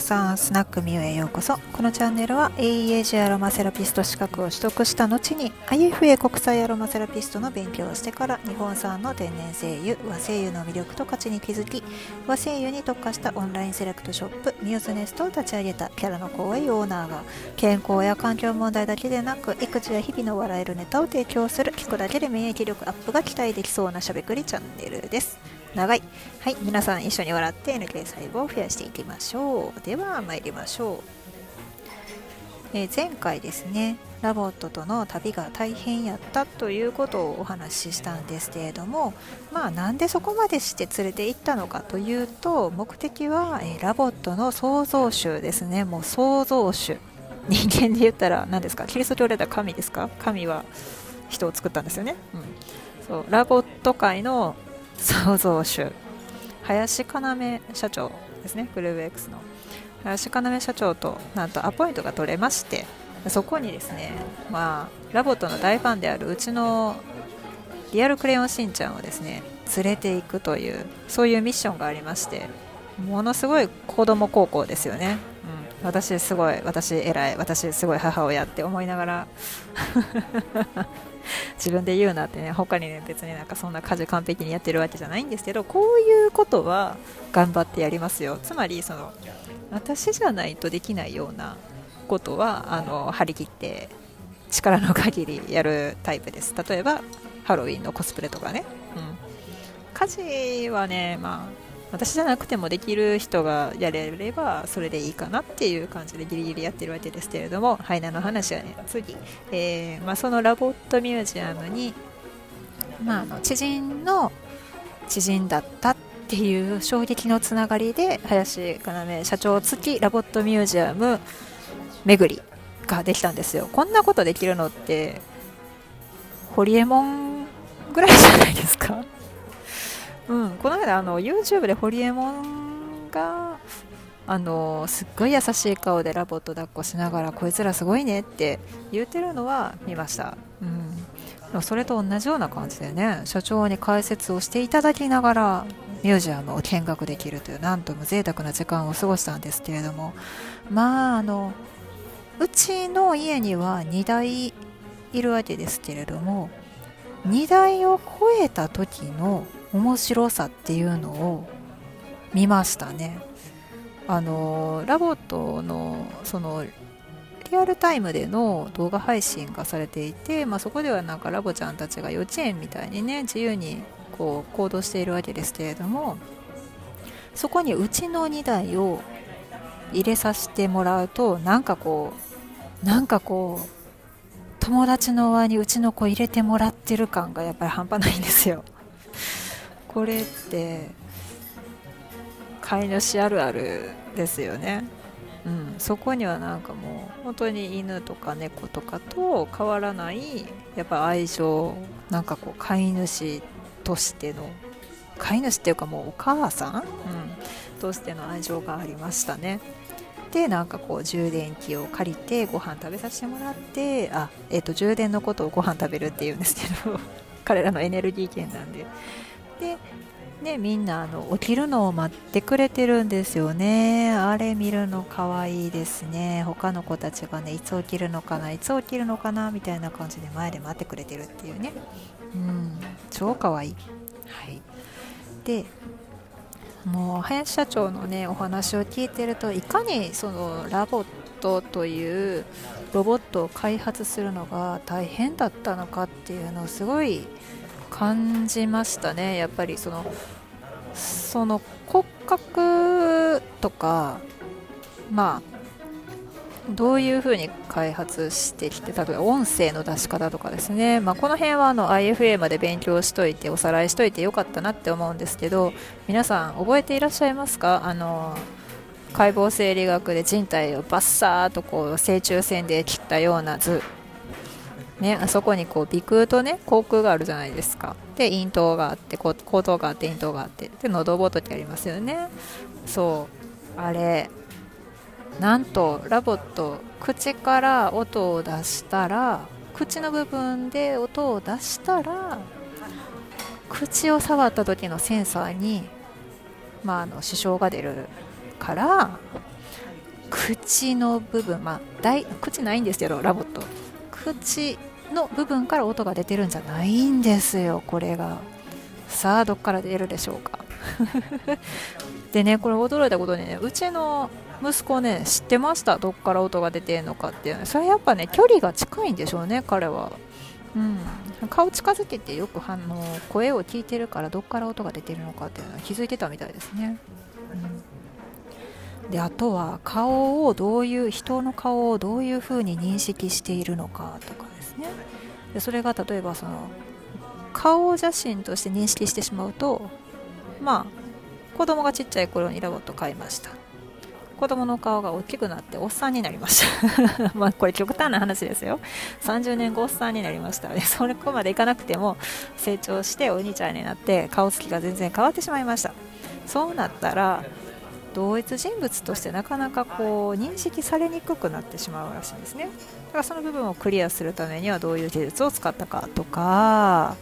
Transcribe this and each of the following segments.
さんスナックミュへようこそ。このチャンネルは AEAG アロマセラピスト資格を取得した後に IFA 国際アロマセラピストの勉強をしてから日本産の天然精油和精油の魅力と価値に気づき和精油に特化したオンラインセレクトショップミューズネストを立ち上げたキャラの講演オーナーが健康や環境問題だけでなく育児や日々の笑えるネタを提供する聞くだけで免疫力アップが期待できそうなしゃべくりチャンネルです。長い。はい。皆さん一緒に笑って NK 細胞を増やしていきましょう。では参りましょう、えー、前回ですね LOVOTとの旅が大変やったということをお話ししたんですけれどもまあなんでそこまでして連れて行ったのかというと目的は、えー、 LOVOTの創造主ですね。もう創造主。人間で言ったら何ですか？キリスト教で言ったら神ですか？神は人を作ったんですよね、うん、そう LOVOT界の創造主。林要社長。ですねグルーブ X の。林要社長となんとアポイントが取れましてそこにですねまあ LOVOTの大ファンであるうちのリアルクレヨンしんちゃんをですね連れていくというそういうミッションがありましてものすごい子供孝行ですよね、うん、私すごい私偉い私すごい母親って思いながら。自分で言うなってね他にね別になんかそんな家事完璧にやってるわけじゃないんですけどこういうことは頑張ってやりますよ。つまりその私じゃないとできないようなことはあの張り切って力の限りやるタイプです。例えばハロウィンのコスプレとかね、うん、家事はねまあ私じゃなくてもできる人がやれればそれでいいかなっていう感じでギリギリやってるわけですけれどもハイナの話はね次、えー、まあ、その LOVOTミュージアムに、まあ、あの知人の知人だったっていう衝撃のつながりで林要社長付き LOVOTミュージアム巡りができたんですよ。こんなことできるのってホリエモンぐらいじゃないですか？うん、この間あの YouTube でホリエモンがあのすっごい優しい顔で LOVOT抱っこしながらこいつらすごいねって言ってるのは見ました、うん、でもそれと同じような感じでね。社長に解説をしていただきながらミュージアムを見学できるというなんとも贅沢な時間を過ごしたんですけれども。まああのうちの家には2台いるわけですけれども2台を超えた時の面白さっていうのを見ましたね。あのラボットのそのリアルタイムでの動画配信がされていて、まあ、そこではなんかラボちゃんたちが幼稚園みたいにね自由にこう行動しているわけですけれどもそこにうちの2台を入れさせてもらうとなんかこうなんかこう友達の輪にうちの子入れてもらってる感がやっぱり半端ないんですよ。これって飼い主あるあるですよね。うん、そこにはなんかもう本当に犬とか猫とかと変わらないやっぱ愛情なんかこう飼い主としての飼い主っていうかもうお母さん、うん、としての愛情がありましたね。でなんかこう充電器を借りてご飯食べさせてもらってあ、えーと、充電のことをご飯食べるっていうんですけど彼らのエネルギー源なんででね、みんなあの起きるのを待ってくれてるんですよね。あれ見るのかわいいですね。他の子たちがね、いつ起きるのかな、いつ起きるのかな、みたいな感じで前で待ってくれてるっていうね。うん、超かわいい。はい。で、もう林社長のね、お話を聞いてると、いかにそのラボットというロボットを開発するのが大変だったのかっていうのをすごい感じましたね。やっぱりそのその骨格とかまあどういうふうに開発してきて例えば音声の出し方とかですね、まあ、この辺はあの IFA まで勉強しといておさらいしといてよかったなって思うんですけど皆さん覚えていらっしゃいますか？あの解剖生理学で人体をバッサーとこう正中線で切ったような図。ね、あそこにこう鼻腔とね口腔があるじゃないですか。で咽頭があって喉頭があって咽頭があって。で喉仏ありますよね。そう。あれなんと LOVOT口から音を出したら口の部分で音を出したら口を触った時のセンサーに、まあ、あの支障が出るから口の部分まあ大口ないんですけどラボット。口の部分から音が出てるんじゃないんですよ。これが。さあどっから出るでしょうか。でねこれ驚いたことにねうちの息子ね知ってました？どっから音が出てるのかっていうそれやっぱね距離が近いんでしょうね彼は。うん。顔近づけてよく反応声を聞いてるからどっから音が出てるのかっていうのは気づいてたみたいですね、うん、であとは顔をどういう人の顔をどういうふうに認識しているのかとか。ね。でそれが例えばその顔写真として認識してしまうとまあ子供がちっちゃい頃にラボット買いました。子供の顔が大きくなっておっさんになりました。まあこれ極端な話ですよ。30年後おっさんになりました。でそれこまでいかなくても成長してお兄ちゃんになって顔つきが全然変わってしまいました。そうなったら同一人物としてなかなかこう認識されにくくなってしまうらしいんですね。だからその部分をクリアするためにはどういう技術を使ったかとか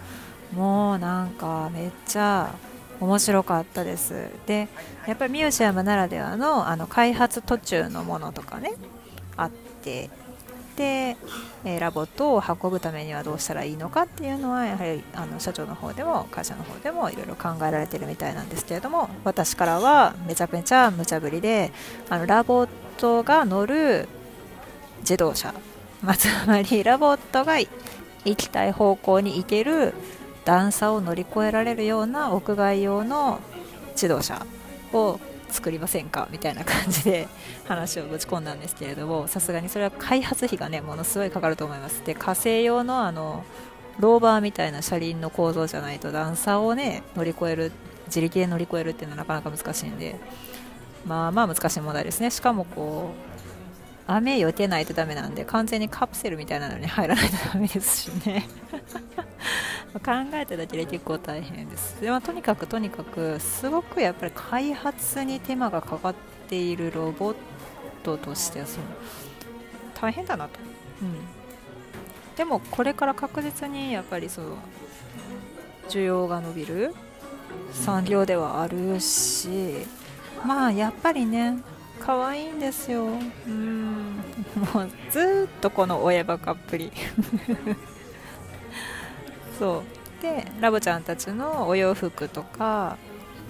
もうなんかめっちゃ面白かったです。でやっぱりミュージアムならではのあの開発途中のものとかねあってで、え LOVOTを運ぶためにはどうしたらいいのかっていうのはやはりあの社長の方でも会社の方でもいろいろ考えられてるみたいなんですけれども私からはめちゃくちゃ無茶ぶりであの LOVOTが乗る自動車、まあ、つまり LOVOTが行きたい方向に行ける段差を乗り越えられるような屋外用の自動車を作りませんか？みたいな感じで話をぶち込んだんですけれどもさすがにそれは開発費がねものすごいかかると思います。で火星用のあのローバーみたいな車輪の構造じゃないと段差をね乗り越える自力で乗り越えるっていうのはなかなか難しいんでまあまあ難しい問題ですね。しかもこう雨よけないとダメなんで完全にカプセルみたいなのに入らないとダメですしね。考えただけで結構大変です。で、まあ、とにかくとにかくすごくやっぱり開発に手間がかかっているロボットとしてはその大変だなと、うん、でもこれから確実にやっぱりその需要が伸びる産業ではあるしまあやっぱりね可愛いんですよ。うん。もうずっとこの親バカっぷりそう。でラボちゃんたちのお洋服とか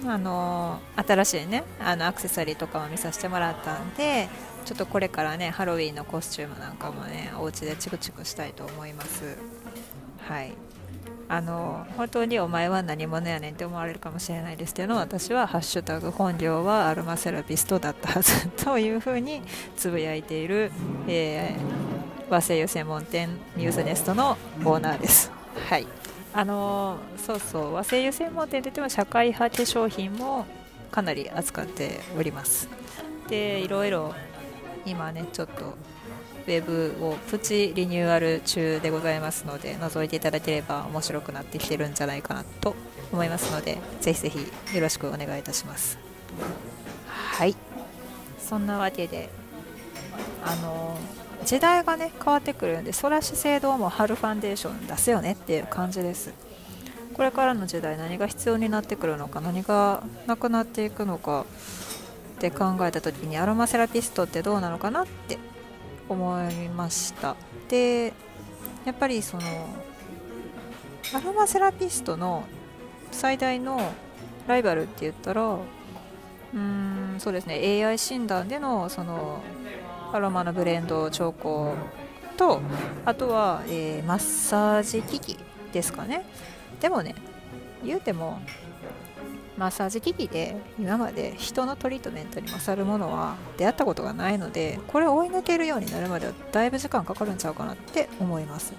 あの新しいねあのアクセサリーとかも見させてもらったんでちょっとこれからねハロウィンのコスチュームなんかもねお家でチクチクしたいと思います。はい。あの本当にお前は何者やねんって思われるかもしれないですけど私は「ハッシュタグ本業はアルマセラピストだったはず」というふうにつぶやいている、えー、和製油専門店ミューズネストのオーナーです。はい。あのそうそう和製油専門店といっても社会派化粧品もかなり扱っております。でいろいろ今ねちょっとウェブをプチリニューアル中でございますので覗いていただければ面白くなってきてるんじゃないかなと思いますのでぜひぜひよろしくお願いいたします。はい。そんなわけであの時代がね変わってくるんでソラ資生堂も春ファンデーション出すよねっていう感じです。これからの時代何が必要になってくるのか何がなくなっていくのかって考えた時にアロマセラピストってどうなのかなって思いました。でやっぱりそのアロマセラピストの最大のライバルって言ったらうーんそうですね AI 診断でのそのアロマのブレンド調香とあとは、えー、マッサージ機器ですかね。でもね言うてもマッサージ機器で今まで人のトリートメントに勝るものは出会ったことがないのでこれを追い抜けるようになるまではだいぶ時間かかるんちゃうかなって思います。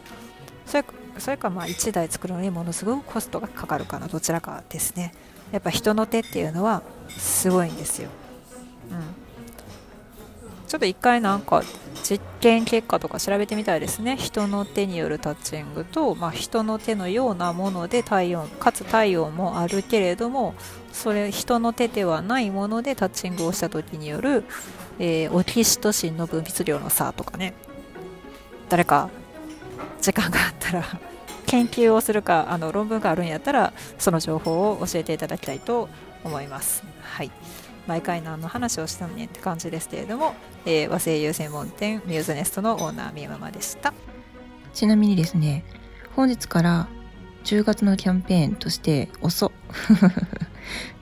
それそれかまあ1台作るのにものすごくコストがかかるかなどちらかですね。やっぱ人の手っていうのはすごいんですよ。うん。ちょっと一回なんか実験結果とか調べてみたいですね。人の手によるタッチングと、まあ、人の手のようなもので体温かつ体温もあるけれどもそれ人の手ではないものでタッチングをした時による、えー、オキシトシンの分泌量の差とかね。誰か時間があったら研究をするかあの論文があるんやったらその情報を教えていただきたいと思います。はい。毎回何の話をしたんねって感じですけれども、えー、和製油専門店ミューズネストのオーナーみゆママでした。ちなみにですね本日から10月のキャンペーンとして遅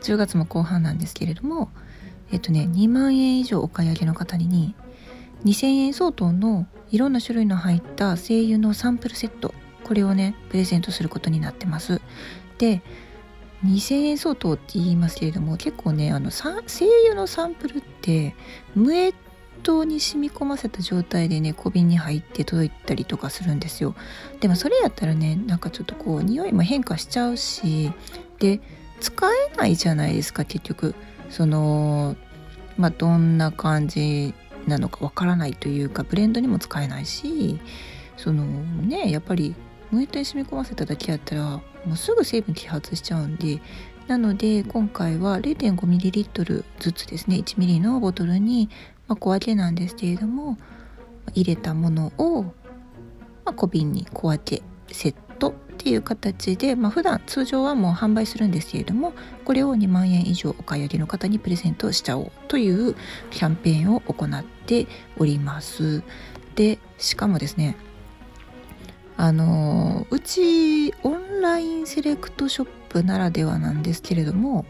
10 月も後半なんですけれどもえっとね2万円以上お買い上げの方に2000円相当のいろんな種類の入った精油のサンプルセットこれをねプレゼントすることになってます。で2000円相当って言いますけれども結構ねあの精油のサンプルって無エ当に染み込ませた状態でね小瓶に入って届いたりとかするんですよ。でもそれやったらねなんかちょっとこう匂いも変化しちゃうしで使えないじゃないですか結局。そのまあどんな感じなのかわからないというかブレンドにも使えないしそのねやっぱり無糖に染み込ませただけやったらもうすぐ成分揮発しちゃうんでなので今回は 0.5ml ずつですね。1ml のボトルに、まあ、小分けなんですけれども入れたものを、まあ、小瓶に小分けセットっていう形で、まあ、普段通常はもう販売するんですけれどもこれを2万円以上お買い上げの方にプレゼントしちゃおうというキャンペーンを行っております。でしかもですねあのうちオンラインセレクトショップならではなんですけれども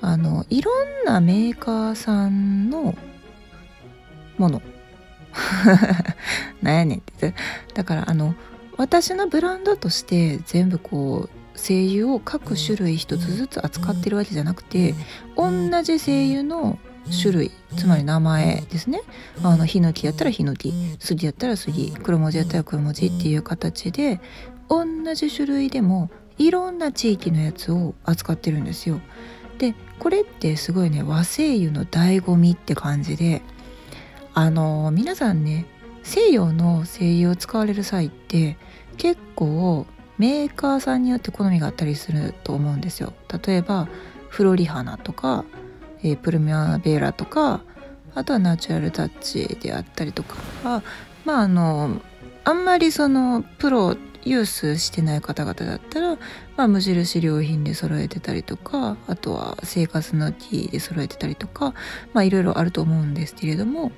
あのいろんなメーカーさんのもの。なんやねんって。だからあの私のブランドとして全部こう声優を各種類一つずつ扱ってるわけじゃなくて同じ声優の種類つまり名前ですねあのヒノキやったらヒノキ杉やったら杉黒文字やったら黒文字っていう形で同じ種類でもいろんな地域のやつを扱ってるんですよ。でこれってすごいね和精油の醍醐味って感じであの皆さんね西洋の精油を使われる際って結構メーカーさんによって好みがあったりすると思うんですよ。例えばフロリハナとかえー、プルミアベーラとかあとはナチュラルタッチであったりとかはまああのあんまりそのプロユースしてない方々だったら、まあ、無印良品で揃えてたりとかあとは生活の木で揃えてたりとかまあいろいろあると思うんですけれども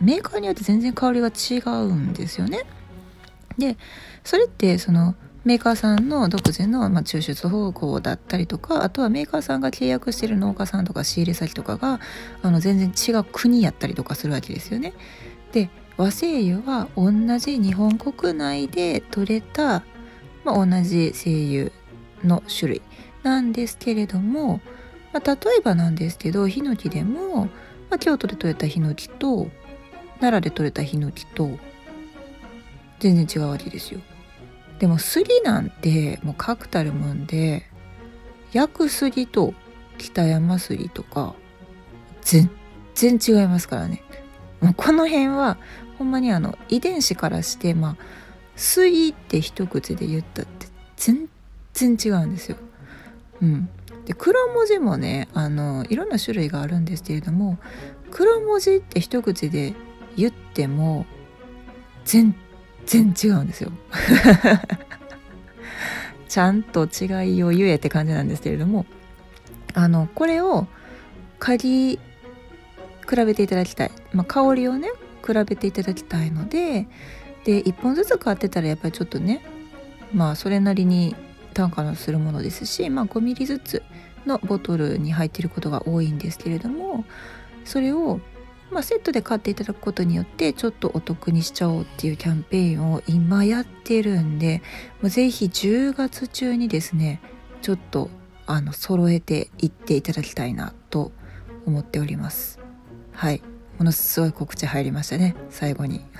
メーカーによって全然香りが違うんですよね。でそれってそのメーカーさんの独自の、まあ、抽出方法だったりとかあとはメーカーさんが契約してる農家さんとか仕入れ先とかがあの全然違う国やったりとかするわけですよね。で和精油は同じ日本国内で取れた、まあ、同じ精油の種類なんですけれども、まあ、例えばなんですけどヒノキでも、まあ、京都で取れたヒノキと奈良で取れたヒノキと全然違うわけですよ。でも杉なんてもう確たるもんで薬杉と北山杉とか全然違いますからねもうこの辺はほんまにあの遺伝子からしてまあ杉って一口で言ったって全然違うんですよ。うん、で黒文字もねあのいろんな種類があるんですけれども黒文字って一口で言っても全全然違うんですよ。ちゃんと違いを言えって感じなんですけれどもあのこれを嗅ぎ比べていただきたい、まあ、香りをね比べていただきたいのでで1本ずつ買ってたらやっぱりちょっとねまあそれなりに単価のするものですし、まあ、5ミリずつのボトルに入っていることが多いんですけれどもそれをまあ、セットで買っていただくことによってちょっとお得にしちゃおうっていうキャンペーンを今やってるんでもうぜひ10月中にですねちょっとあの揃えていっていただきたいなと思っております。はい。ものすごい告知入りましたね。最後に。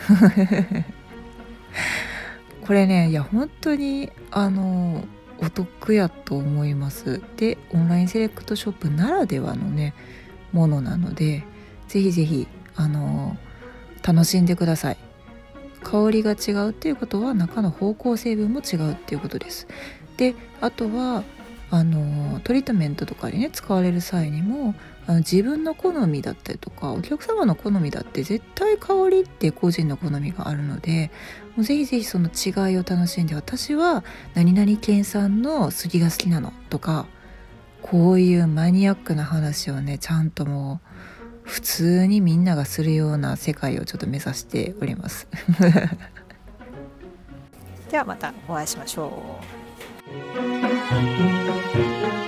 これねいや本当にあのお得やと思います。でオンラインセレクトショップならではのねものなのでぜひぜひあの楽しんでください。香りが違うっていうことは中の芳香成分も違うっていうことです。であとはあのトリートメントとかにね使われる際にもあの自分の好みだったりとかお客様の好みだって絶対香りって個人の好みがあるのでもうぜひぜひその違いを楽しんで私は何々県産の杉が好きなのとかこういうマニアックな話をねちゃんともう普通にみんながするような世界をちょっと目指しております ではまたお会いしましょう。